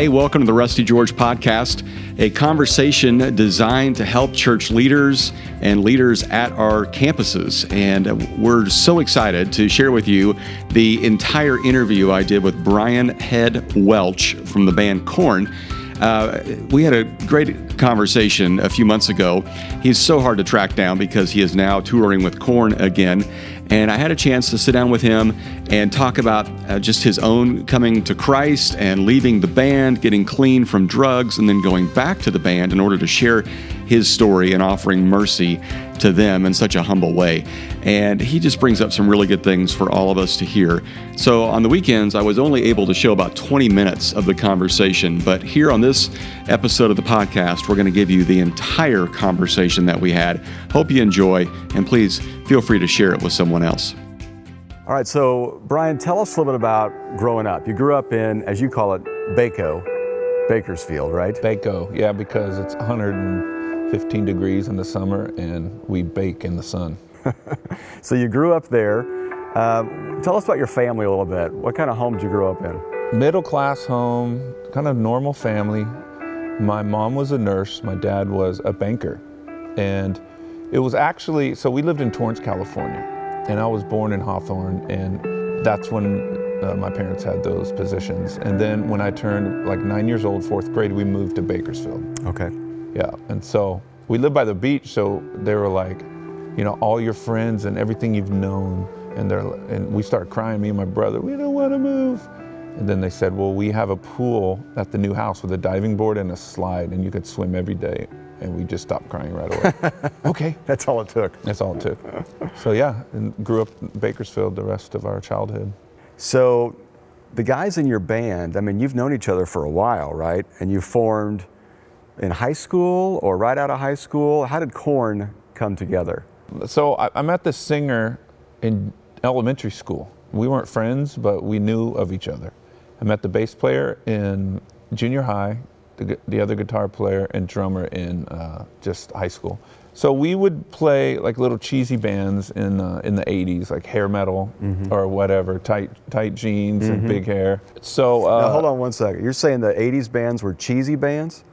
Hey, welcome to the Rusty George podcast, a conversation designed to help church leaders and leaders at our campuses. And we're so excited to share with you the entire interview I did with Brian Head Welch from the band Korn. Uh, we had a great conversation a few months ago. He's so hard to track down because he is now touring with Korn again. And I had a chance to sit down with him and talk about uh, just his own coming to Christ and leaving the band, getting clean from drugs, and then going back to the band in order to share his story and offering mercy to them in such a humble way. And he just brings up some really good things for all of us to hear. So on the weekends, I was only able to show about 20 minutes of the conversation, but here on this episode of the podcast, we're going to give you the entire conversation that we had. Hope you enjoy, and please feel free to share it with someone else. All right, so Brian, tell us a little bit about growing up. You grew up in, as you call it, Baco, Bakersfield, right? Baco, yeah, because it's 115 degrees in the summer and we bake in the sun. so you grew up there. Uh, tell us about your family a little bit. What kind of home did you grow up in? Middle class home, kind of normal family. My mom was a nurse, my dad was a banker. And it was actually, so we lived in Torrance, California, and I was born in Hawthorne, and that's when uh, my parents had those positions. And then when I turned like nine years old, fourth grade, we moved to Bakersfield. Okay. Yeah, and so we lived by the beach, so they were like, you know, all your friends and everything you've known, and they're and we started crying, me and my brother, we don't want to move. And then they said, well, we have a pool at the new house with a diving board and a slide, and you could swim every day. And we just stopped crying right away. okay. That's all it took. That's all it took. So yeah, and grew up in Bakersfield the rest of our childhood. So the guys in your band, I mean, you've known each other for a while, right? And you formed in high school or right out of high school. How did Korn come together? So I, I met the singer in elementary school. We weren't friends, but we knew of each other. I met the bass player in junior high, the, the other guitar player and drummer in uh, just high school. So we would play like little cheesy bands in uh, in the '80s, like hair metal mm-hmm. or whatever, tight tight jeans mm-hmm. and big hair. So uh, now hold on one second. You're saying the '80s bands were cheesy bands?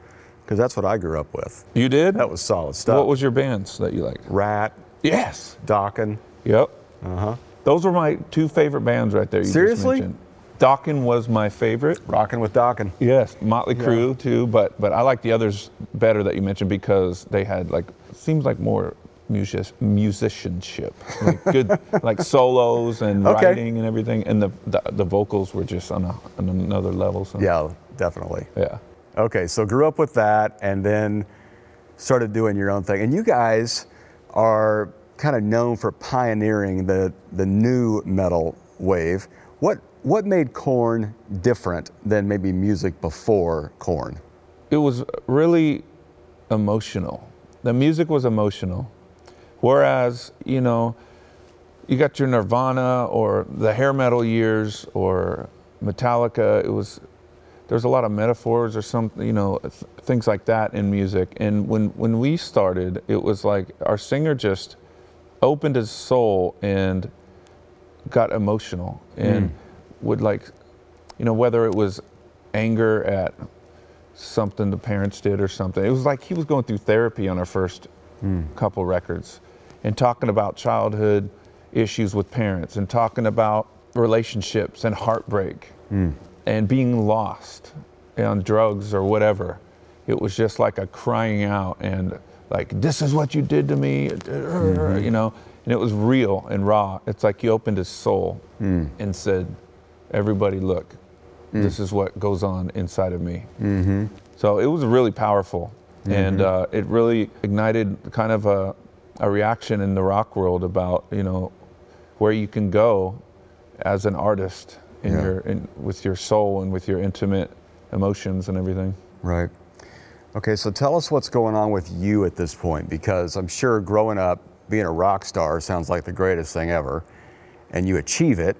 Because that's what I grew up with. You did? That was solid stuff. What was your bands that you liked? Ratt. Yes. Dokken. Yep. Uh huh. Those were my two favorite bands right there. You Seriously? Dokken was my favorite. Rocking with Dokken. Yes, Motley Crue too, but but I like the others better that you mentioned because they had like seems like more music, musicianship, like good like solos and okay. writing and everything, and the, the, the vocals were just on, a, on another level. So. Yeah, definitely. Yeah. Okay, so grew up with that, and then started doing your own thing, and you guys are kind of known for pioneering the the nu metal wave. What what made Korn different than maybe music before Korn? It was really emotional. The music was emotional. Whereas, you know, you got your Nirvana or the hair metal years or Metallica, it was there's a lot of metaphors or some you know th- things like that in music and when when we started it was like our singer just opened his soul and got emotional and mm would like, you know, whether it was anger at something the parents did or something. It was like he was going through therapy on our first mm. couple records and talking about childhood issues with parents and talking about relationships and heartbreak mm. And being lost on drugs or whatever. It was just like a crying out and like, this is what you did to me, mm-hmm. you know, and it was real and raw. It's like he opened his soul mm. and said, everybody look mm. this is what goes on inside of me mm-hmm. so it was really powerful mm-hmm. and uh, it really ignited kind of a, a reaction in the rock world about you know where you can go as an artist in yeah. your in, with your soul and with your intimate emotions and everything right okay so tell us what's going on with you at this point because i'm sure growing up being a rock star sounds like the greatest thing ever and you achieve it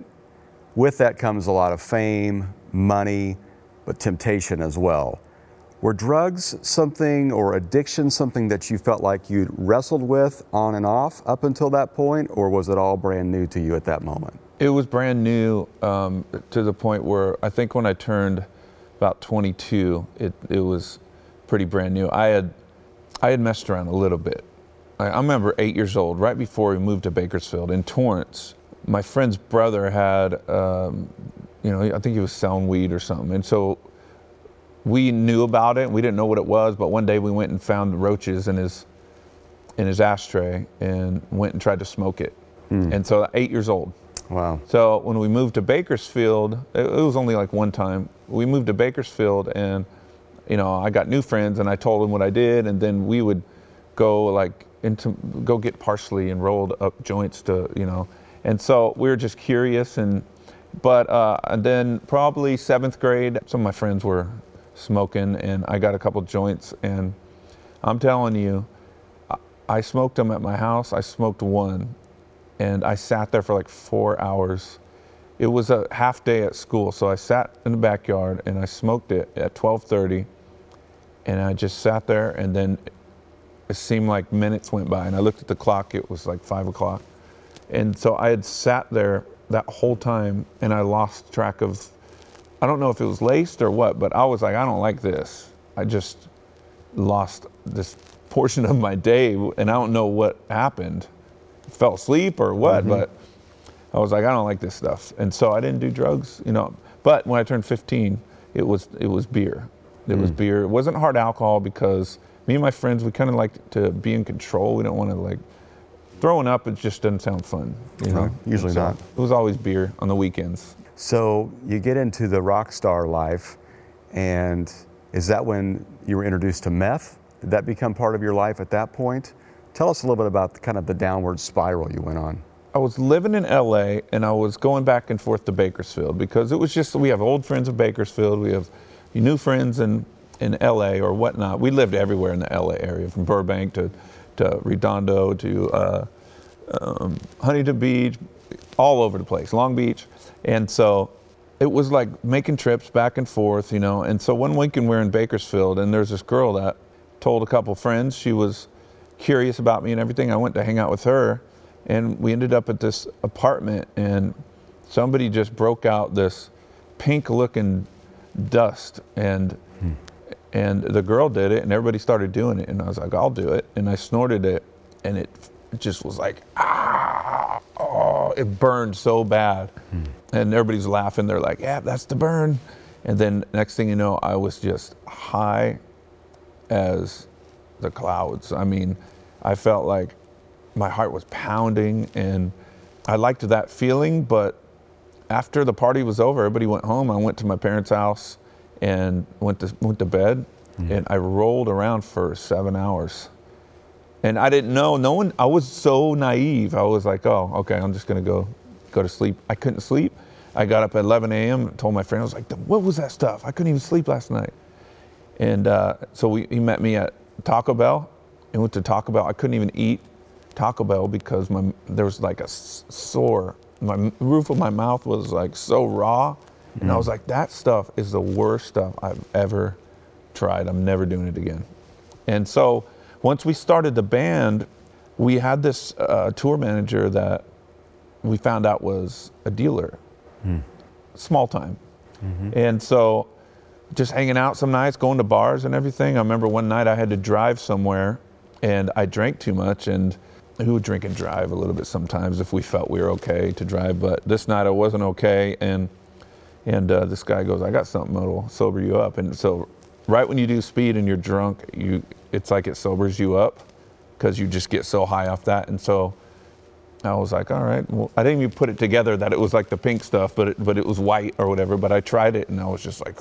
with that comes a lot of fame, money, but temptation as well. Were drugs something or addiction something that you felt like you'd wrestled with on and off up until that point, or was it all brand new to you at that moment? It was brand new um, to the point where I think when I turned about 22, it, it was pretty brand new. I had, I had messed around a little bit. I, I remember eight years old, right before we moved to Bakersfield in Torrance. My friend's brother had, um, you know, I think he was selling weed or something. And so we knew about it. We didn't know what it was, but one day we went and found the roaches in his in his ashtray and went and tried to smoke it. And so eight years old. Wow. So when we moved to Bakersfield, it, was only like one time. We moved to Bakersfield, and you know, I got new friends, and I told them what I did, and then we would go like into go get parsley and rolled up joints to you know, and so we were just curious, and but uh, and then probably seventh grade, some of my friends were smoking, and I got a couple joints, and I'm telling you, I smoked them at my house. I smoked one, and I sat there for like four hours. It was a half day at school, so I sat in the backyard and I smoked it at 12:30, and I just sat there, and then it seemed like minutes went by, and I looked at the clock. It was like five o'clock, and so I had sat there that whole time, and I lost track of. I don't know if it was laced or what, but I was like, I don't like this. I just lost this portion of my day, and I don't know what happened. Fell asleep or what, mm-hmm. but I was like, I don't like this stuff, and so I didn't do drugs, you know. But when I turned 15, it was it was beer. It was mm. beer. It wasn't hard alcohol because me and my friends we kind of like to be in control. We don't want to like throwing up. It just doesn't sound fun, you know. No, usually so not. It was always beer on the weekends. So you get into the rock star life, and is that when you were introduced to meth? Did that become part of your life at that point? Tell us a little bit about kind of the downward spiral you went on. I was living in LA and I was going back and forth to Bakersfield because it was just we have old friends in Bakersfield, we have new friends in in LA or whatnot. We lived everywhere in the LA area, from Burbank to to Redondo to uh, um, Huntington Beach, all over the place, Long Beach, and so it was like making trips back and forth, you know. And so one weekend we we're in Bakersfield, and there's this girl that told a couple friends she was curious about me and everything. I went to hang out with her, and we ended up at this apartment, and somebody just broke out this pink-looking dust, and and the girl did it, and everybody started doing it, and I was like, I'll do it, and I snorted it, and it just was like ah, oh, it burned so bad, and everybody's laughing. They're like, yeah, that's the burn, and then next thing you know, I was just high as the clouds. I mean, I felt like my heart was pounding and I liked that feeling, but after the party was over, everybody went home. I went to my parents' house and went to went to bed and I rolled around for 7 hours. And I didn't know, no one I was so naive. I was like, "Oh, okay, I'm just going to go go to sleep." I couldn't sleep. I got up at 11 a.m. and told my friend, I was like, "What was that stuff? I couldn't even sleep last night." And uh, so we, he met me at Taco Bell and went to Taco Bell. I couldn't even eat Taco Bell because my there was like a sore. My roof of my mouth was like so raw, and I was mm. like, that stuff is the worst stuff I've ever tried. I'm never doing it again. And so once we started the band, we had this uh, tour manager that we found out was a dealer, hmm. small time. Mm-hmm. And so just hanging out some nights, going to bars and everything. I remember one night I had to drive somewhere and I drank too much and we would drink and drive a little bit sometimes if we felt we were okay to drive. But this night I wasn't okay and and uh, this guy goes, I got something that'll sober you up. And so right when you do speed and you're drunk, you it's like it sobers you up because you just get so high off that. And so I was like, all right. Well, I didn't even put it together that it was like the pink stuff, but it, but it was white or whatever. But I tried it and I was just like,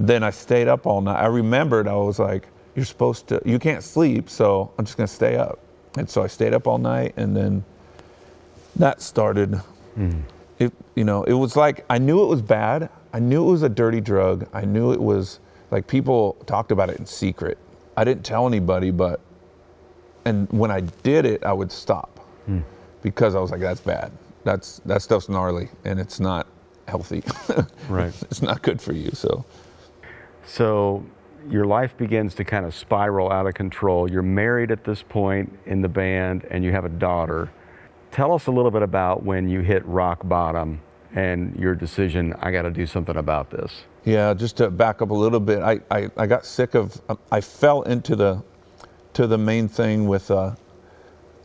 and then I stayed up all night. I remembered I was like, you're supposed to, you can't sleep, so I'm just gonna stay up. And so I stayed up all night, and then that started. Hmm. It, you know, it was like I knew it was bad. I knew it was a dirty drug. I knew it was like people talked about it in secret. I didn't tell anybody, but and when I did it, I would stop hmm. because I was like, that's bad. That's that stuff's gnarly and it's not healthy. Right. it's not good for you. So So your life begins to kind of spiral out of control. You're married at this point in the band and you have a daughter. Tell us a little bit about when you hit rock bottom and your decision, I got to do something about this? Yeah, just to back up a little bit, I, I, I got sick of, I fell into the, to the main thing with, uh,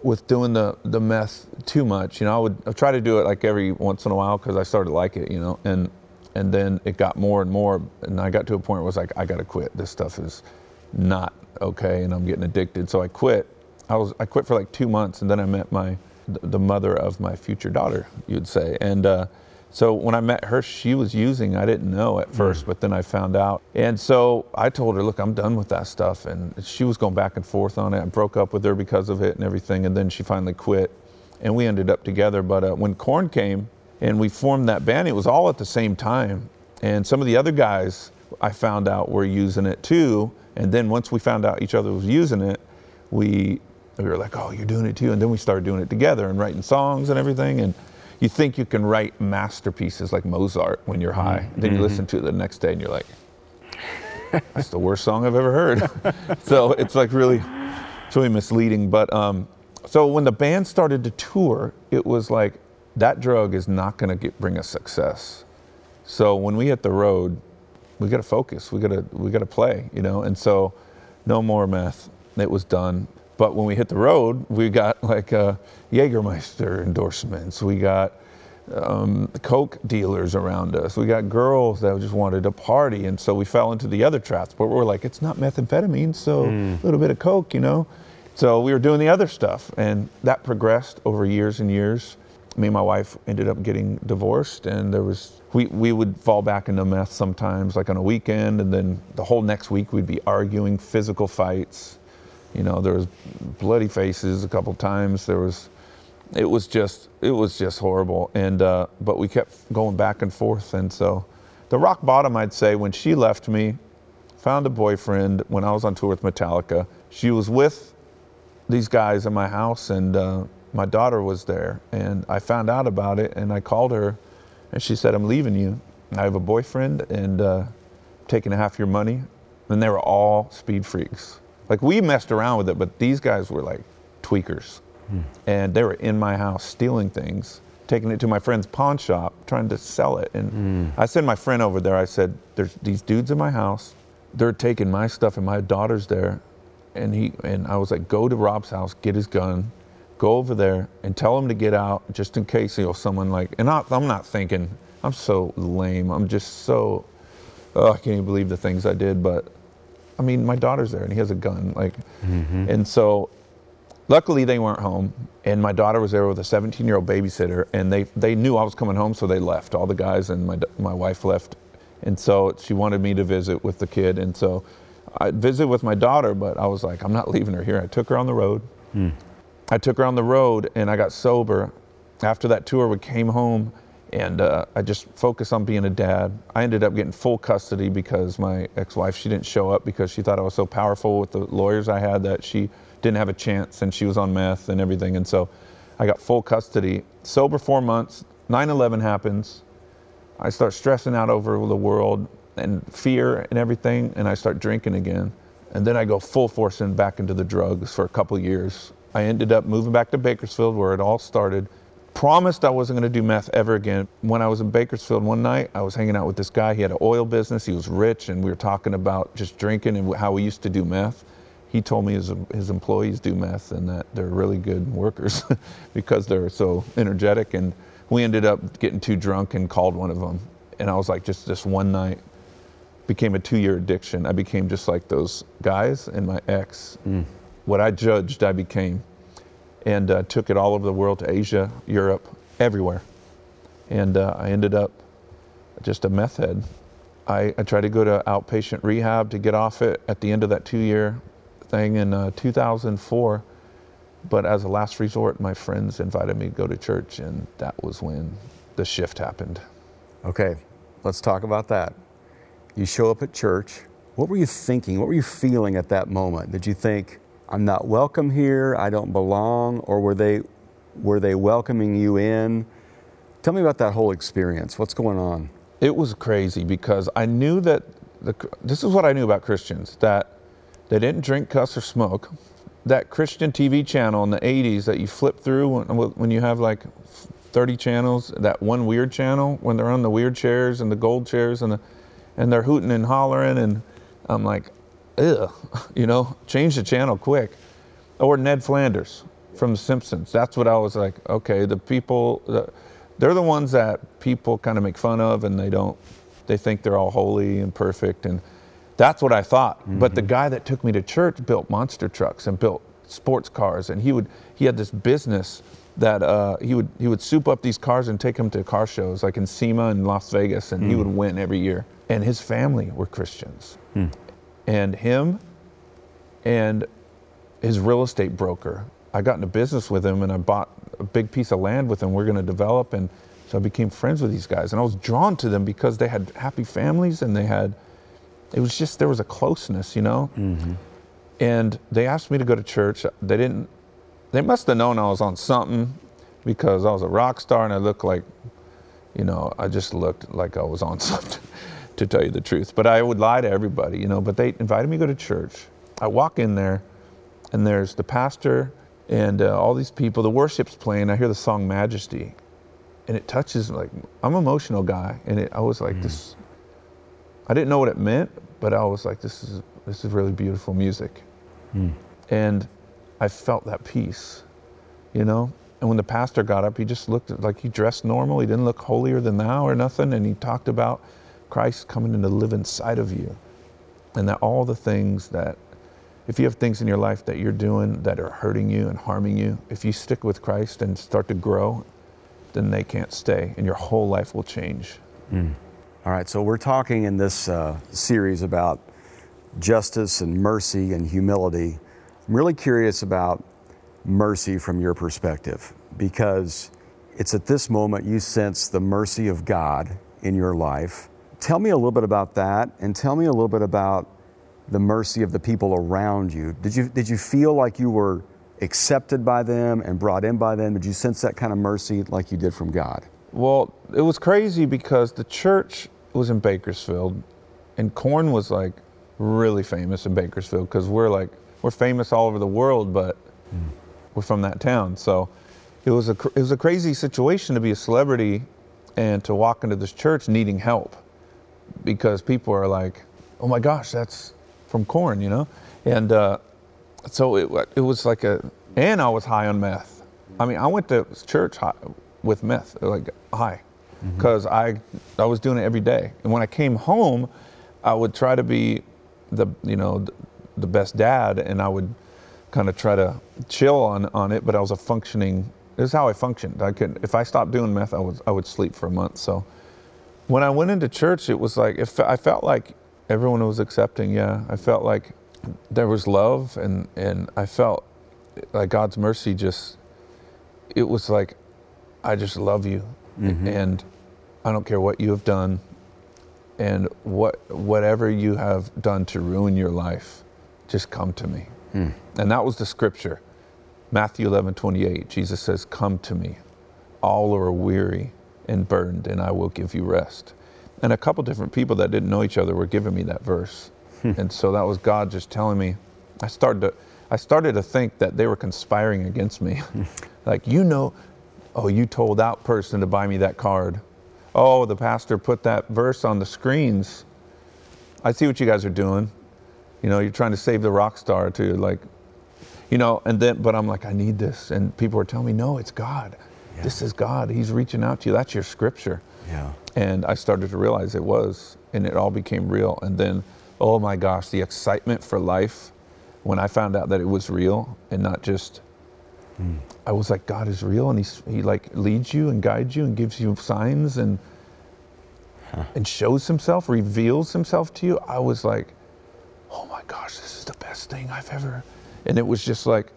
with doing the, the meth too much. You know, I would I'd try to do it like every once in a while because I started to like it, you know, and, and then it got more and more. And I got to a point where it was like, I got to quit. This stuff is not okay. And I'm getting addicted. So I quit. I was, I quit for like two months and then I met my, the mother of my future daughter, you'd say. And, uh, so when I met her, she was using. I didn't know at first, mm. but then I found out. And so I told her, "Look, I'm done with that stuff." And she was going back and forth on it. I broke up with her because of it and everything. And then she finally quit, and we ended up together. But uh, when Korn came and we formed that band, it was all at the same time. And some of the other guys I found out were using it too. And then once we found out each other was using it, we we were like, "Oh, you're doing it too." And then we started doing it together and writing songs and everything. And you think you can write masterpieces like Mozart when you're high. Mm-hmm. Then you listen to it the next day and you're like, that's the worst song I've ever heard. so it's like really, it's really misleading. But um, so when the band started to tour, it was like that drug is not going to bring us success. So when we hit the road, we got to focus. We got to we got to play, you know. And so, no more meth. It was done. But when we hit the road, we got like uh, Jägermeister endorsements. We got um, Coke dealers around us. We got girls that just wanted to party. And so we fell into the other traps. But we're like, it's not methamphetamine, so mm. a little bit of Coke, you know? So we were doing the other stuff. And that progressed over years and years. Me and my wife ended up getting divorced, and there was we, we would fall back into meth sometimes, like on a weekend, and then the whole next week we'd be arguing, physical fights you know, there was bloody faces a couple times. There was, it was just, it was just horrible. And uh, but we kept going back and forth. And so, the rock bottom, I'd say, when she left me, found a boyfriend when I was on tour with Metallica. She was with these guys in my house, and uh, my daughter was there. And I found out about it, and I called her, and she said, "I'm leaving you. I have a boyfriend, and uh, taking half your money." And they were all speed freaks. Like we messed around with it, but these guys were like tweakers. Hmm. And they were in my house stealing things, taking it to my friend's pawn shop, trying to sell it. And hmm. I sent my friend over there. I said, There's these dudes in my house. They're taking my stuff, and my daughter's there. And he and I was like, Go to Rob's house, get his gun, go over there, and tell him to get out just in case, you know, someone like. And I, I'm not thinking, I'm so lame. I'm just so. Oh, I can't even believe the things I did, but I mean, my daughter's there and he has a gun. Like, mm-hmm. and so luckily they weren't home and my daughter was there with a 17 year old babysitter and they, they knew I was coming home. So they left all the guys and my, my wife left. And so she wanted me to visit with the kid. And so I visited with my daughter, but I was like, I'm not leaving her here. I took her on the road. Mm. I took her on the road and I got sober. After that tour, we came home and uh, I just focused on being a dad. I ended up getting full custody because my ex-wife she didn't show up because she thought I was so powerful with the lawyers I had that she didn't have a chance, and she was on meth and everything, and so I got full custody. Sober four months. 9/11 happens. I start stressing out over the world and fear and everything, and I start drinking again. And then I go full force in back into the drugs for a couple years. I ended up moving back to Bakersfield where it all started promised I wasn't going to do meth ever again. When I was in Bakersfield one night, I was hanging out with this guy. He had an oil business. He was rich, and we were talking about just drinking and how we used to do meth. He told me his, his employees do meth and that they're really good workers because they're so energetic. And we ended up getting too drunk and called one of them. And I was like, just this one night became a two-year addiction. I became just like those guys and my ex. Mm. What I judged, I became and uh, took it all over the world to Asia, Europe, everywhere. And uh, I ended up just a meth head. I, I, tried to go to outpatient rehab to get off it at the end of that two year thing in uh, 2004. But as a last resort, my friends invited me to go to church, and that was when the shift happened. Okay, let's talk about that. You show up at church. What were you thinking? What were you feeling at that moment? Did you think, I'm not welcome here, I don't belong, or were they, were they welcoming you in? Tell me about that whole experience. What's going on? It was crazy because I knew that the, this is what I knew about Christians that they didn't drink, cuss, or smoke. That Christian TV channel in the 80s that you flip through when, when you have like 30 channels, that one weird channel when they're on the weird chairs and the gold chairs and the, and they're hooting and hollering and I'm like, ugh, you know, change the channel quick. Or Ned Flanders from The Simpsons. That's what I was like, okay, the people, the, they're the ones that people kind of make fun of and they don't, they think they're all holy and perfect. And that's what I thought. Mm-hmm. But the guy that took me to church built monster trucks and built sports cars. And he would, he had this business that uh, he would he would soup up these cars and take them to car shows like in SEMA in Las Vegas, and mm. he would win every year. And his family were Christians, mm. And him and his real estate broker. I got into business with him, and I bought a big piece of land with him. We're going to develop, and so I became friends with these guys, and I was drawn to them because they had happy families, and they had. It was just there was a closeness, you know. Mm-hmm. And they asked me to go to church. They didn't they must have known I was on something because I was a rock star and I looked like, you know, I just looked like I was on something, to tell you the truth. But I would lie to everybody, you know. But they invited me to go to church. I walk in there, and there's the pastor and uh, all these people. The worship's playing. I hear the song Majesty, and it touches like I'm an emotional guy, and it, I was like mm. this. I didn't know what it meant, but I was like, this is this is really beautiful music, mm. and I felt that peace, you know? And when the pastor got up, he just looked like he dressed normal. He didn't look holier than thou or nothing. And he talked about Christ coming in to live inside of you. And that all the things that, if you have things in your life that you're doing that are hurting you and harming you, if you stick with Christ and start to grow, then they can't stay and your whole life will change. Mm. All right, so we're talking in this uh, series about justice and mercy and humility. I'm really curious about mercy from your perspective because it's at this moment you sense the mercy of God in your life. Tell me a little bit about that and tell me a little bit about the mercy of the people around you. Did you, did you feel like you were accepted by them and brought in by them? Did you sense that kind of mercy like you did from God? Well, it was crazy because the church was in Bakersfield and Korn was like really famous in Bakersfield because we're like we're famous all over the world, but mm. we're from that town. So it was a it was a crazy situation to be a celebrity and to walk into this church needing help because people are like, "Oh my gosh, that's from Korn," you know, and uh, so it it was like a and I was high on meth. I mean, I went to church high, with meth, like high, because mm-hmm. I I was doing it every day, and when I came home, I would try to be the you know the best dad, and I would kind of try to chill on, on it, but I was a functioning. This is how I functioned. I could, if I stopped doing meth, I was I would sleep for a month. So when I went into church, it was like it, I felt like everyone was accepting. Yeah, I felt like there was love, and and I felt like God's mercy just. It was like, I just love you, mm-hmm. and I don't care what you have done, and what whatever you have done to ruin your life just come to me. Hmm. And that was the scripture. Matthew 11, 28, Jesus says, Come to me, all who are weary and burdened, and I will give you rest. And a couple different people that didn't know each other were giving me that verse. Hmm. and so that was God just telling me, I started to, I started to think that they were conspiring against me. Hmm. like, you know, oh, you told that person to buy me that card. Oh, the pastor put that verse on the screens. I see what you guys are doing. You know, you're trying to save the rock star too. like, you know, and then, but I'm like, I need this. And people are telling me, no, it's God. Yeah. This is God. He's reaching out to you. That's your scripture. Yeah. And I started to realize it was, and it all became real. And then, oh my gosh, the excitement for life when I found out that it was real and not just, mm. I was like, God is real, and He's He like leads you and guides you and gives you signs and huh. and shows Himself, reveals Himself to you. I was like, oh my gosh, this is the best thing I've ever. And it was just like,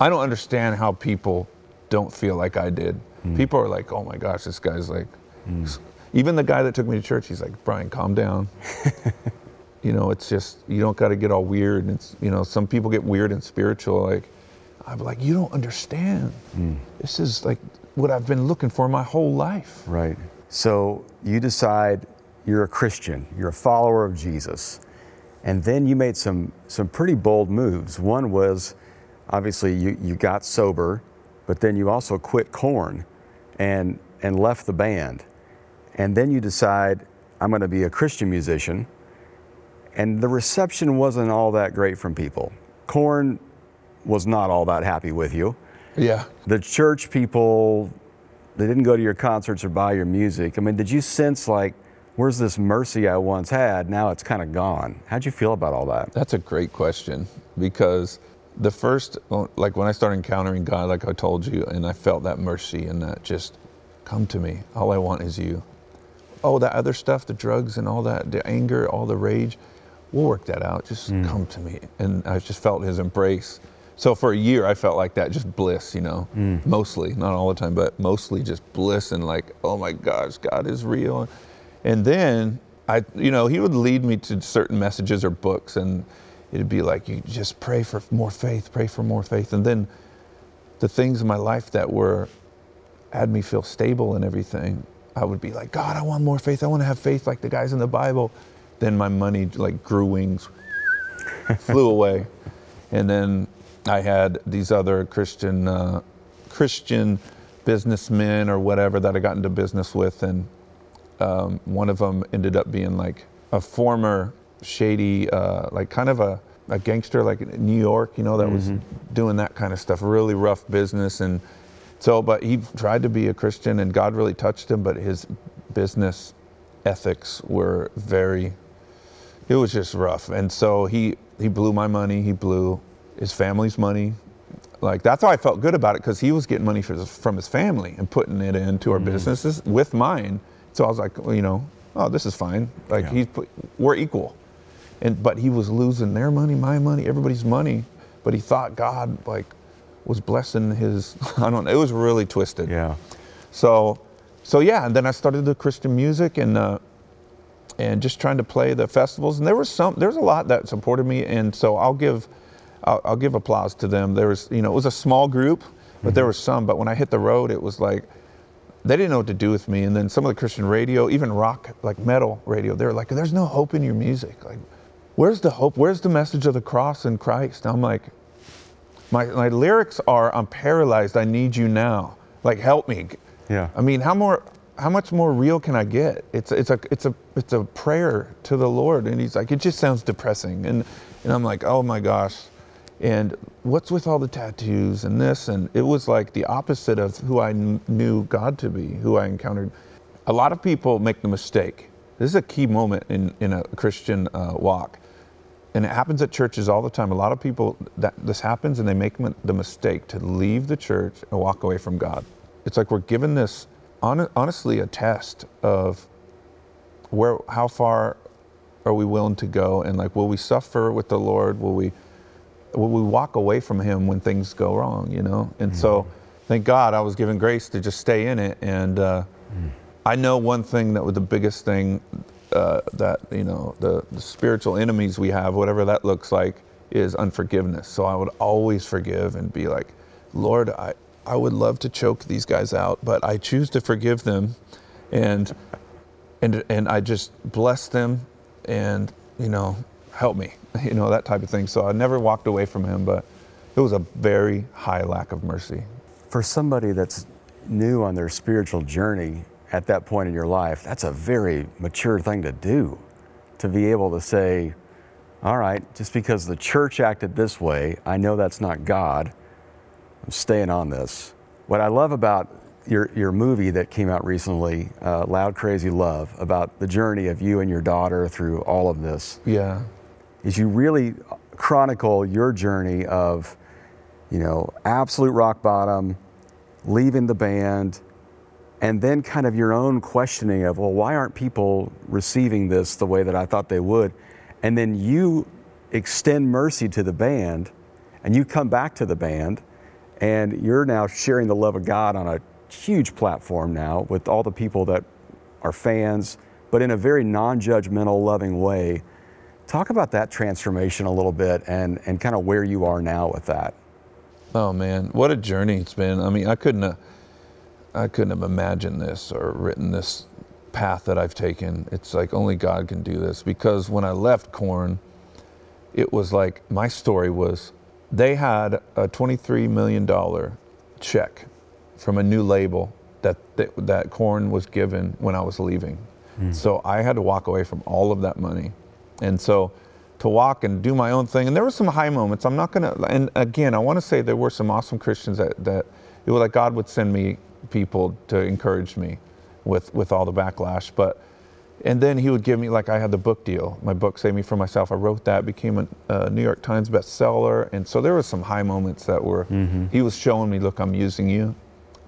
I don't understand how people don't feel like I did. Mm. People are like, oh my gosh, this guy's like, mm. even the guy that took me to church, he's like, Brian, calm down. you know, it's just, you don't got to get all weird. And it's, you know, some people get weird and spiritual. Like, I'm like, you don't understand. Mm. This is like what I've been looking for my whole life. Right. So you decide you're a Christian, you're a follower of Jesus. And then you made some, some pretty bold moves. One was obviously you, you got sober, but then you also quit Korn. and and left the band, and then you decide I'm going to be a Christian musician, and the reception wasn't all that great from people. Korn was not all that happy with you. Yeah. The church people, they didn't go to your concerts or buy your music. I mean, did you sense like, where's this mercy I once had? Now it's kind of gone. How'd you feel about all that? That's a great question because the first, like when I started encountering God, like I told you, and I felt that mercy and that just come to me. All I want is you. Oh, that other stuff, the drugs and all that, the anger, all the rage, we'll work that out. Just mm. come to me. And I just felt his embrace. So for a year, I felt like that, just bliss, you know, mm. mostly, not all the time, but mostly just bliss and like, oh my gosh, God is real. And then I, you know, he would lead me to certain messages or books, and it'd be like, you just pray for more faith, pray for more faith. And then the things in my life that were, had me feel stable and everything, I would be like, God, I want more faith. I want to have faith like the guys in the Bible. Then my money like grew wings, flew away. And then I had these other Christian uh, Christian businessmen or whatever that I got into business with, and um, one of them ended up being like a former shady, uh, like kind of a, a gangster, like in New York, you know, that mm-hmm. was doing that kind of stuff, really rough business, and so, but he tried to be a Christian, and God really touched him, but his business ethics were very it was just rough and so he he blew my money he blew his family's money. Like that's how I felt good about it because he was getting money his, from his family and putting it into our mm businesses with mine. So I was like, well, you know, oh, this is fine. Like yeah. he's we're equal, and but he was losing their money, my money, everybody's money. But he thought God like was blessing his. I don't know. It was really twisted. Yeah. So, so yeah, and then I started the Christian music and. Uh, and just trying to play the festivals, and there was some, there's a lot that supported me, and so I'll give I'll, I'll, give applause to them. There was, you know, it was a small group, but mm-hmm. there was some. But when I hit the road, it was like they didn't know what to do with me. And then some of the Christian radio, even rock, like metal radio, they were like, "There's no hope in your music. Like, where's the hope? Where's the message of the cross in Christ?" And I'm like, my my lyrics are, "I'm paralyzed. I need you now. Like, help me." Yeah. I mean, how more? How much more real can I get? It's it's a it's a it's a prayer to the Lord, and He's like, it just sounds depressing, and and I'm like, oh my gosh, and what's with all the tattoos and this and it was like the opposite of who I kn- knew God to be, who I encountered. A lot of people make the mistake. This is a key moment in in a Christian uh, walk, and it happens at churches all the time. A lot of people that this happens and they make the mistake to leave the church and walk away from God. It's like we're given this on, honestly a test of where how far are we willing to go and like will we suffer with the Lord? Will we will we walk away from him when things go wrong, you know? And mm-hmm. so thank God I was given grace to just stay in it. And uh, mm. I know one thing that was the biggest thing uh, that, you know, the, the spiritual enemies we have, whatever that looks like, is unforgiveness. So I would always forgive and be like, Lord, I, I would love to choke these guys out, but I choose to forgive them. And, and, and I just bless them and, you know, help me, you know, that type of thing. So I never walked away from him, but it was a very high lack of mercy. For somebody that's new on their spiritual journey at that point in your life, that's a very mature thing to do. To be able to say, all right, just because the church acted this way, I know that's not God. I'm staying on this. What I love about your, your movie that came out recently, uh, Loud Crazy Love, about the journey of you and your daughter through all of this. Yeah is you really chronicle your journey of, you know, absolute rock bottom, leaving the band, and then kind of your own questioning of, well, why aren't people receiving this the way that I thought they would? And then you extend mercy to the band, and you come back to the band, and you're now sharing the love of God on a huge platform now with all the people that are fans, but in a very non judgmental, loving way Talk about that transformation a little bit and, and kind of where you are now with that. Oh man, what a journey it's been. I mean, I couldn't have, I couldn't have imagined this or written this path that I've taken. It's like only God can do this because when I left Korn, it was like my story was they had a $23 million check from a new label that that, that Korn was given when I was leaving. Hmm. So I had to walk away from all of that money, and so to walk and do my own thing. And there were some high moments. I'm not gonna. And again, I want to say there were some awesome Christians that that it was like God would send me people to encourage me with with all the backlash, but. And then he would give me, like, I had the book deal. My book, Save Me From Myself, I wrote that, became a uh, New York Times bestseller. And so there were some high moments that were, he was showing me, look, I'm using you.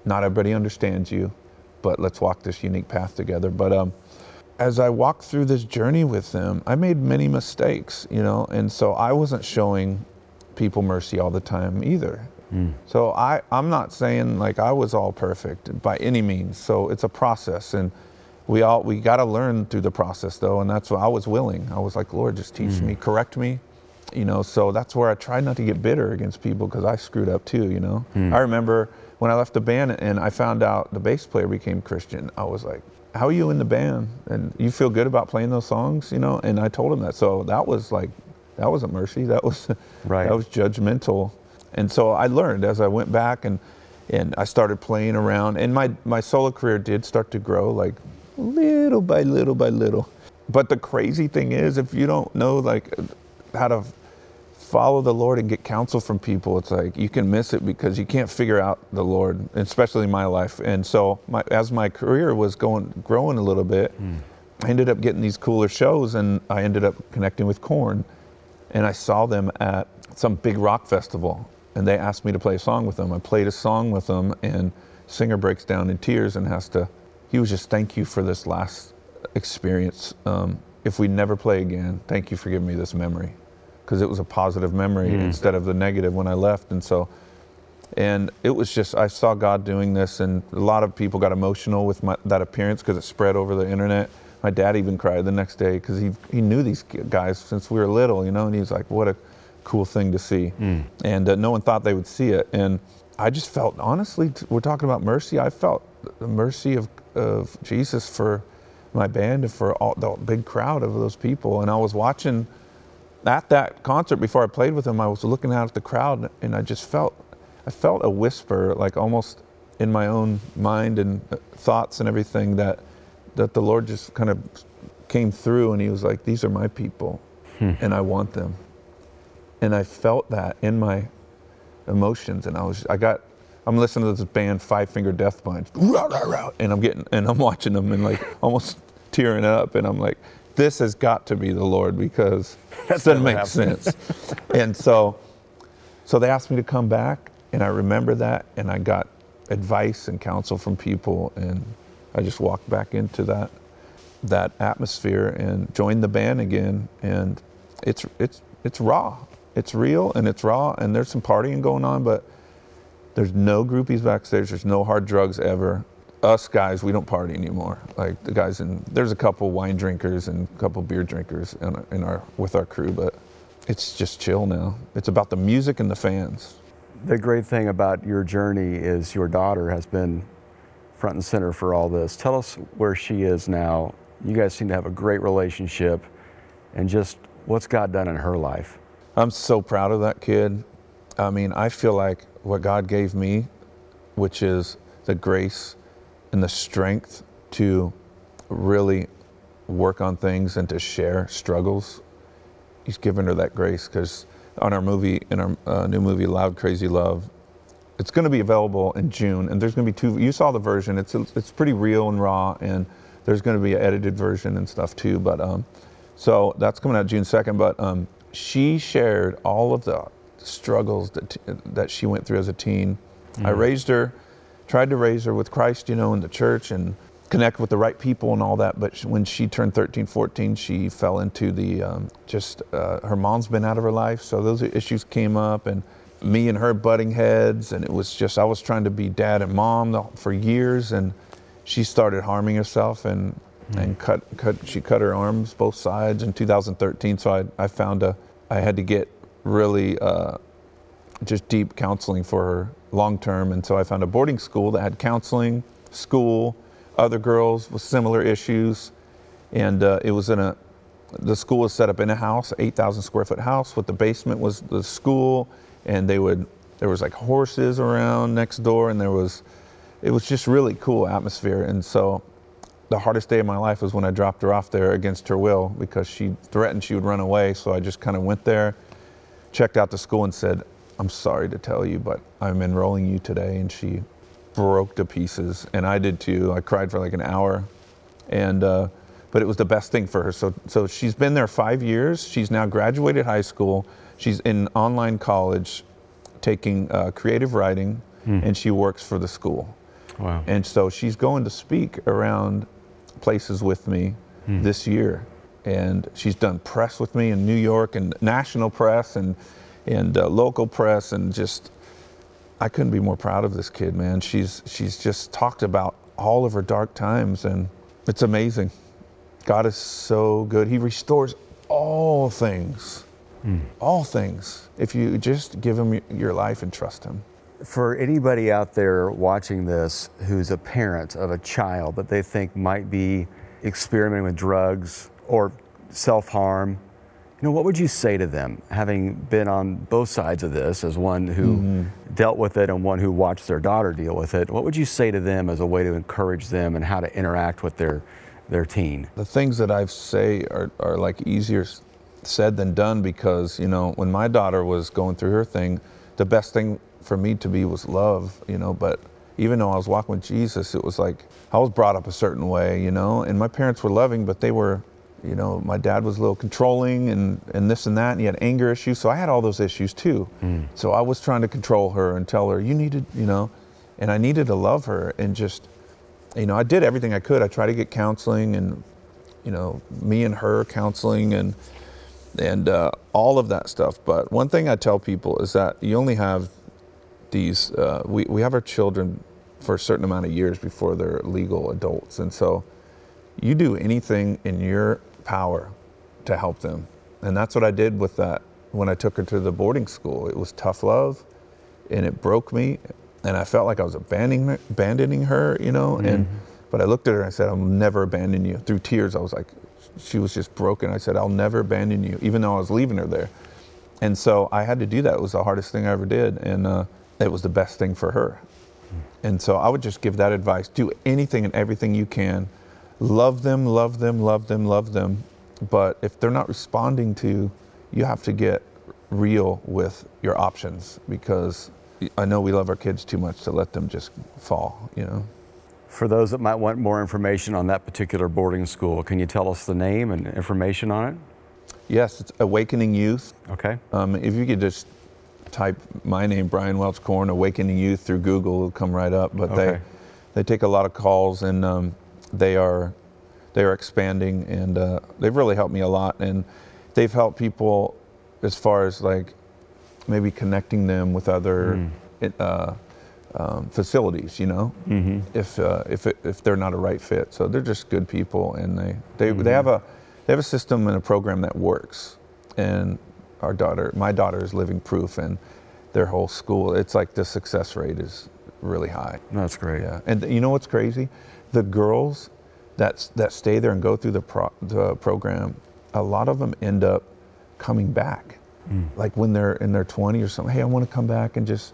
Not everybody understands you, but let's walk this unique path together. But um, as I walked through this journey with them, I made many mistakes, you know, and so I wasn't showing people mercy all the time either. So I, I'm not saying like I was all perfect by any means. So it's a process, and we all we got to learn through the process though, and that's what I was willing. I was like, Lord, just teach me, mm. correct me, you know. So that's where I tried not to get bitter against people because I screwed up too, you know. Mm. I remember when I left the band and I found out the bass player became Christian. I was like, How are you in the band? And you feel good about playing those songs, you know? And I told him that. So that was like, that wasn't mercy. That was Right. that was judgmental. And so I learned as I went back and and I started playing around. And my my solo career did start to grow like little by little by little. But the crazy thing is, if you don't know like how to follow the Lord and get counsel from people, it's like you can miss it because you can't figure out the Lord, especially in my life. And so, my, as my career was going growing a little bit, hmm. I ended up getting these cooler shows, and I ended up connecting with Korn, and I saw them at some big rock festival, and they asked me to play a song with them. I played a song with them, and singer breaks down in tears and has to. He was just thank you for this last experience. Um, if we never play again, thank you for giving me this memory because it was a positive memory instead of the negative when I left. And so, and it was just, I saw God doing this, and a lot of people got emotional with my, that appearance because it spread over the internet. My dad even cried the next day because he, he knew these guys since we were little, you know, and he was like, what a cool thing to see. And uh, no one thought they would see it. And I just felt, honestly, we're talking about mercy. I felt the mercy of, of Jesus for my band and for all the big crowd of those people. And I was watching at that concert before I played with him, I was looking out at the crowd and I just felt, I felt a whisper, like almost in my own mind and uh, thoughts and everything that, that the Lord just kind of came through and he was like, these are my people and I want them. And I felt that in my emotions and I was, I got, I'm listening to this band Five Finger Death Punch, and I'm getting, and I'm watching them and like almost tearing up and I'm like, this has got to be the Lord because that doesn't make happened. sense. and so, so they asked me to come back, and I remember that, and I got advice and counsel from people, and I just walked back into that that atmosphere and joined the band again. And it's it's it's raw, it's real, and it's raw, and there's some partying going on, but there's no groupies backstage. There's no hard drugs ever. Us guys, we don't party anymore. Like the guys in there's a couple wine drinkers and a couple beer drinkers in in our with our crew, but it's just chill now. It's about the music and the fans. The great thing about your journey is your daughter has been front and center for all this. Tell us where she is now. You guys seem to have a great relationship, and just what's God done in her life? I'm so proud of that kid. I mean, I feel like what God gave me, which is the grace and the strength to really work on things and to share struggles. He's given her that grace because on our movie, in our uh, new movie, Loud Crazy Love, it's going to be available in June, and there's going to be two. You saw the version; it's it's pretty real and raw, and there's going to be an edited version and stuff too. But um, so that's coming out June second. But um, she shared all of the struggles that that she went through as a teen. I raised her, tried to raise her with Christ, you know, in the church and connect with the right people and all that. But when she turned 13, 14, she fell into the um, just uh, her mom's been out of her life, so those issues came up and me and her butting heads, and it was just I was trying to be dad and mom for years, and she started harming herself and and cut cut she cut her arms both sides in 2013. So I I found a I had to get really uh, just deep counseling for her long term, and so I found a boarding school that had counseling, school, other girls with similar issues, and uh, it was in a the school was set up in a house, 8,000 square foot house, with the basement was the school, and they would there was like horses around next door, and there was it was just really cool atmosphere. And so the hardest day of my life was when I dropped her off there against her will because she threatened she would run away. So I just kind of went there, checked out the school, and said, I'm sorry to tell you, but I'm enrolling you today. And she broke to pieces, and I did too. I cried for like an hour, and uh, but it was the best thing for her. So so she's been there five years. She's now graduated high school. She's in online college, taking uh, creative writing, and she works for the school. Wow. And so she's going to speak around places with me this year. And she's done press with me in New York and national press and, and uh, local press. And just, I couldn't be more proud of this kid, man. She's, she's just talked about all of her dark times. And it's amazing. God is so good. He restores all things, all things, if you just give Him your life and trust Him. For anybody out there watching this who's a parent of a child that they think might be experimenting with drugs or self harm, you know, what would you say to them, having been on both sides of this as one who mm-hmm. dealt with it and one who watched their daughter deal with it? What would you say to them as a way to encourage them and how to interact with their, their teen? the things that I say are, are like easier said than done because, you know, when my daughter was going through her thing, the best thing for me to be was love, you know, but even though I was walking with Jesus, it was like I was brought up a certain way, you know, and my parents were loving, but they were, you know, my dad was a little controlling and, and this and that, and he had anger issues. So I had all those issues too. So I was trying to control her and tell her, you needed, you know, and I needed to love her and just, you know, I did everything I could. I tried to get counseling and, you know, me and her counseling and and uh, all of that stuff. But one thing I tell people is that you only have these. Uh, we we have our children for a certain amount of years before they're legal adults, and so you do anything in your power to help them, and that's what I did with that when I took her to the boarding school. It was tough love, and it broke me, and I felt like I was abandoning abandoning her, you know. And but I looked at her and I said, "I'll never abandon you." Through tears, I was like, she was just broken. I said, "I'll never abandon you," even though I was leaving her there. And so I had to do that. It was the hardest thing I ever did, and uh, it was the best thing for her. And so I would just give that advice: do anything and everything you can, love them, love them, love them, love them. But if they're not responding to, you you have to get real with your options because I know we love our kids too much to let them just fall. You know. For those that might want more information on that particular boarding school, can you tell us the name and information on it? Yes, it's Awakening Youth. Okay. Um, if you could just type my name, Brian Welch Korn, Awakening Youth through Google, it'll come right up. But Okay. they they take a lot of calls and um, they are they are expanding and uh, they've really helped me a lot and they've helped people as far as like maybe connecting them with other it, uh, um, facilities, you know, if uh, if it, if they're not a right fit. So they're just good people, and they they, they have a they have a system and a program that works. And our daughter, my daughter, is living proof, and their whole school. It's like the success rate is really high. That's great. Yeah, and you know what's crazy? The girls that that stay there and go through the pro, the program, a lot of them end up coming back. Like when they're in their 20 or something. Hey, I want to come back and just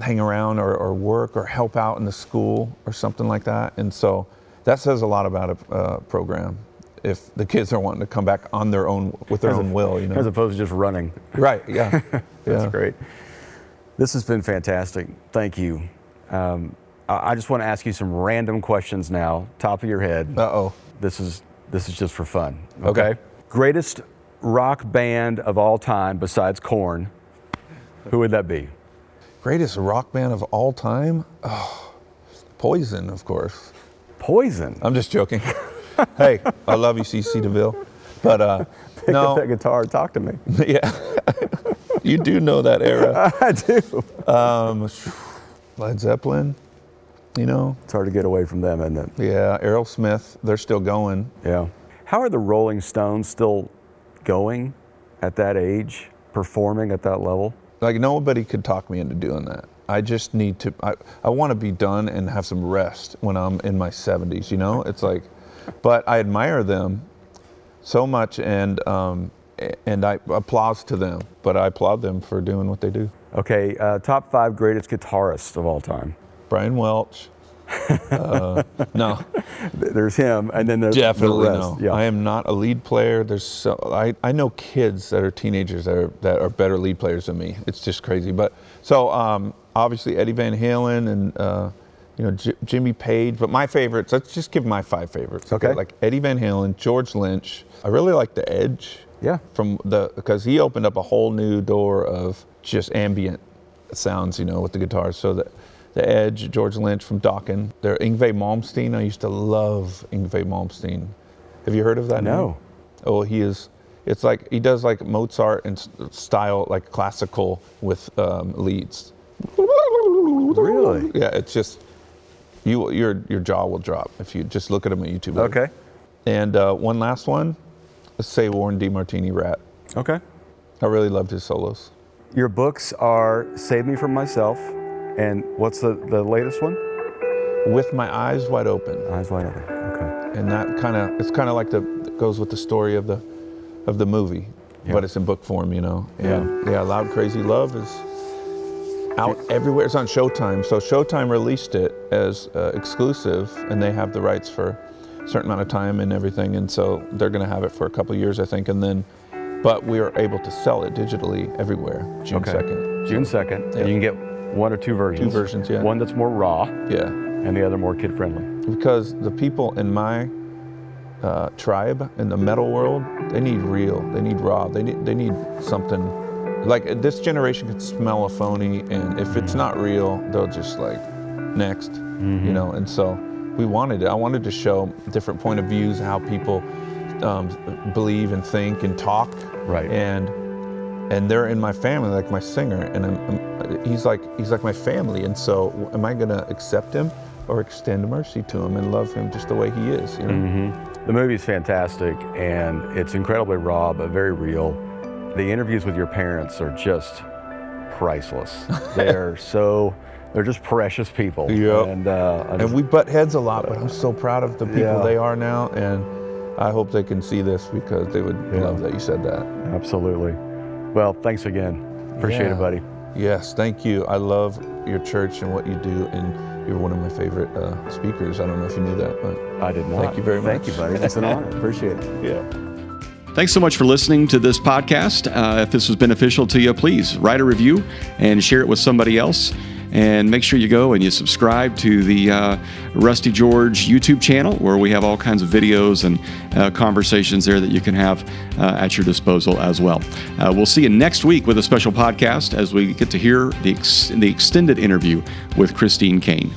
hang around or, or work or help out in the school or something like that. And so that says a lot about a uh, program. If the kids are wanting to come back on their own with their As a- own will, you know. As opposed to just running. right? Yeah. That's yeah. great. This has been fantastic. Thank you. Um, I just want to ask you some random questions now, top of your head. Uh oh. This is this is just for fun. Okay. Greatest rock band of all time besides Korn. Who would that be? Greatest rock band of all time? Oh, Poison, of course. Poison. I'm just joking. hey, I love you, CC DeVille. But uh, Pick up that guitar and talk to me. yeah, you do know that era. I do. Um, Led Zeppelin, you know, It's hard to get away from them, isn't it? yeah, Aerosmith, they're still going. Yeah. How are the Rolling Stones still going at that age, performing at that level? Like nobody could talk me into doing that. I just need to. I, I want to be done and have some rest when I'm in my 70s. You know, it's like, but I admire them so much, and um, and I applause to them. But I applaud them for doing what they do. Okay, uh, top five greatest guitarists of all time. Brian Welch. Uh, no, There's him, and then there's definitely the rest. no. Yeah. I am not a lead player. There's so I, I know kids that are teenagers that are that are better lead players than me. It's just crazy. But so um, obviously Eddie Van Halen and uh, you know J- Jimmy Page. But my favorites. Let's just give my five favorites. Okay. Like Eddie Van Halen, George Lynch. I really like The Edge. Yeah. From the because he opened up a whole new door of just ambient sounds, you know, with the guitars. So the the Edge, George Lynch from Dokken. There, Yngwie Malmsteen. I used to love Yngwie Malmsteen. Have you heard of that? No. name? Oh, he is. It's like he does like Mozart and style, like classical with um, leads. Really? Yeah, it's just you. Your your jaw will drop if you just look at him on YouTube. Okay. And uh, one last one. Let's say Warren D. Martini Ratt. Okay. I really loved his solos. Your books are Save Me From Myself, and what's the, the latest one? With my eyes wide open. Eyes Wide Open. Okay. and that kind of it's kind of like the goes with the story of the of the movie Yeah. but it's in book form you know Yeah. yeah loud crazy love is out everywhere it's on showtime so showtime released it as uh, exclusive and they have the rights for a certain amount of time and everything and so they're going to have it for a couple years i think and then but we are able to sell it digitally everywhere june Okay. 2nd June 2nd. Yeah. And you can get one or two versions. Two versions, yeah. One that's more raw, yeah and the other more kid friendly. because the people in my uh, tribe in the metal world they need real they need raw they need they need something like this generation can smell a phony and if it's not real they'll just like next you know? And so we wanted it. I wanted to show different point of views how people um, believe and think and talk. Right. and and they're in my family like my singer and I'm, I'm, he's like he's like my family. And so am i going to accept him or extend mercy to him and love him just the way he is you know? The movie is fantastic, and it's incredibly raw, but very real. The interviews with your parents are just priceless. they're so, they're just precious people. Yep. And, uh, and we butt heads a lot but i'm so proud of the people Yeah. they are now and i hope they can see this because they would Yeah. love that you said that absolutely. Well, thanks again. Appreciate Yeah. it, buddy. yes thank you i love your church and what you do and you're one of my favorite uh, speakers i don't know if you knew that but I did not. Thank you very much. Thank you, buddy. It's an honor. Appreciate it. yeah Thanks so much for listening to this podcast. Uh, if this was beneficial to you, please write a review and share it with somebody else. And make sure you go and you subscribe to the uh, Rusty George YouTube channel, where we have all kinds of videos and uh, conversations there that you can have uh, at your disposal as well. Uh, we'll see you next week with a special podcast as we get to hear the, ex- the extended interview with Christine Caine.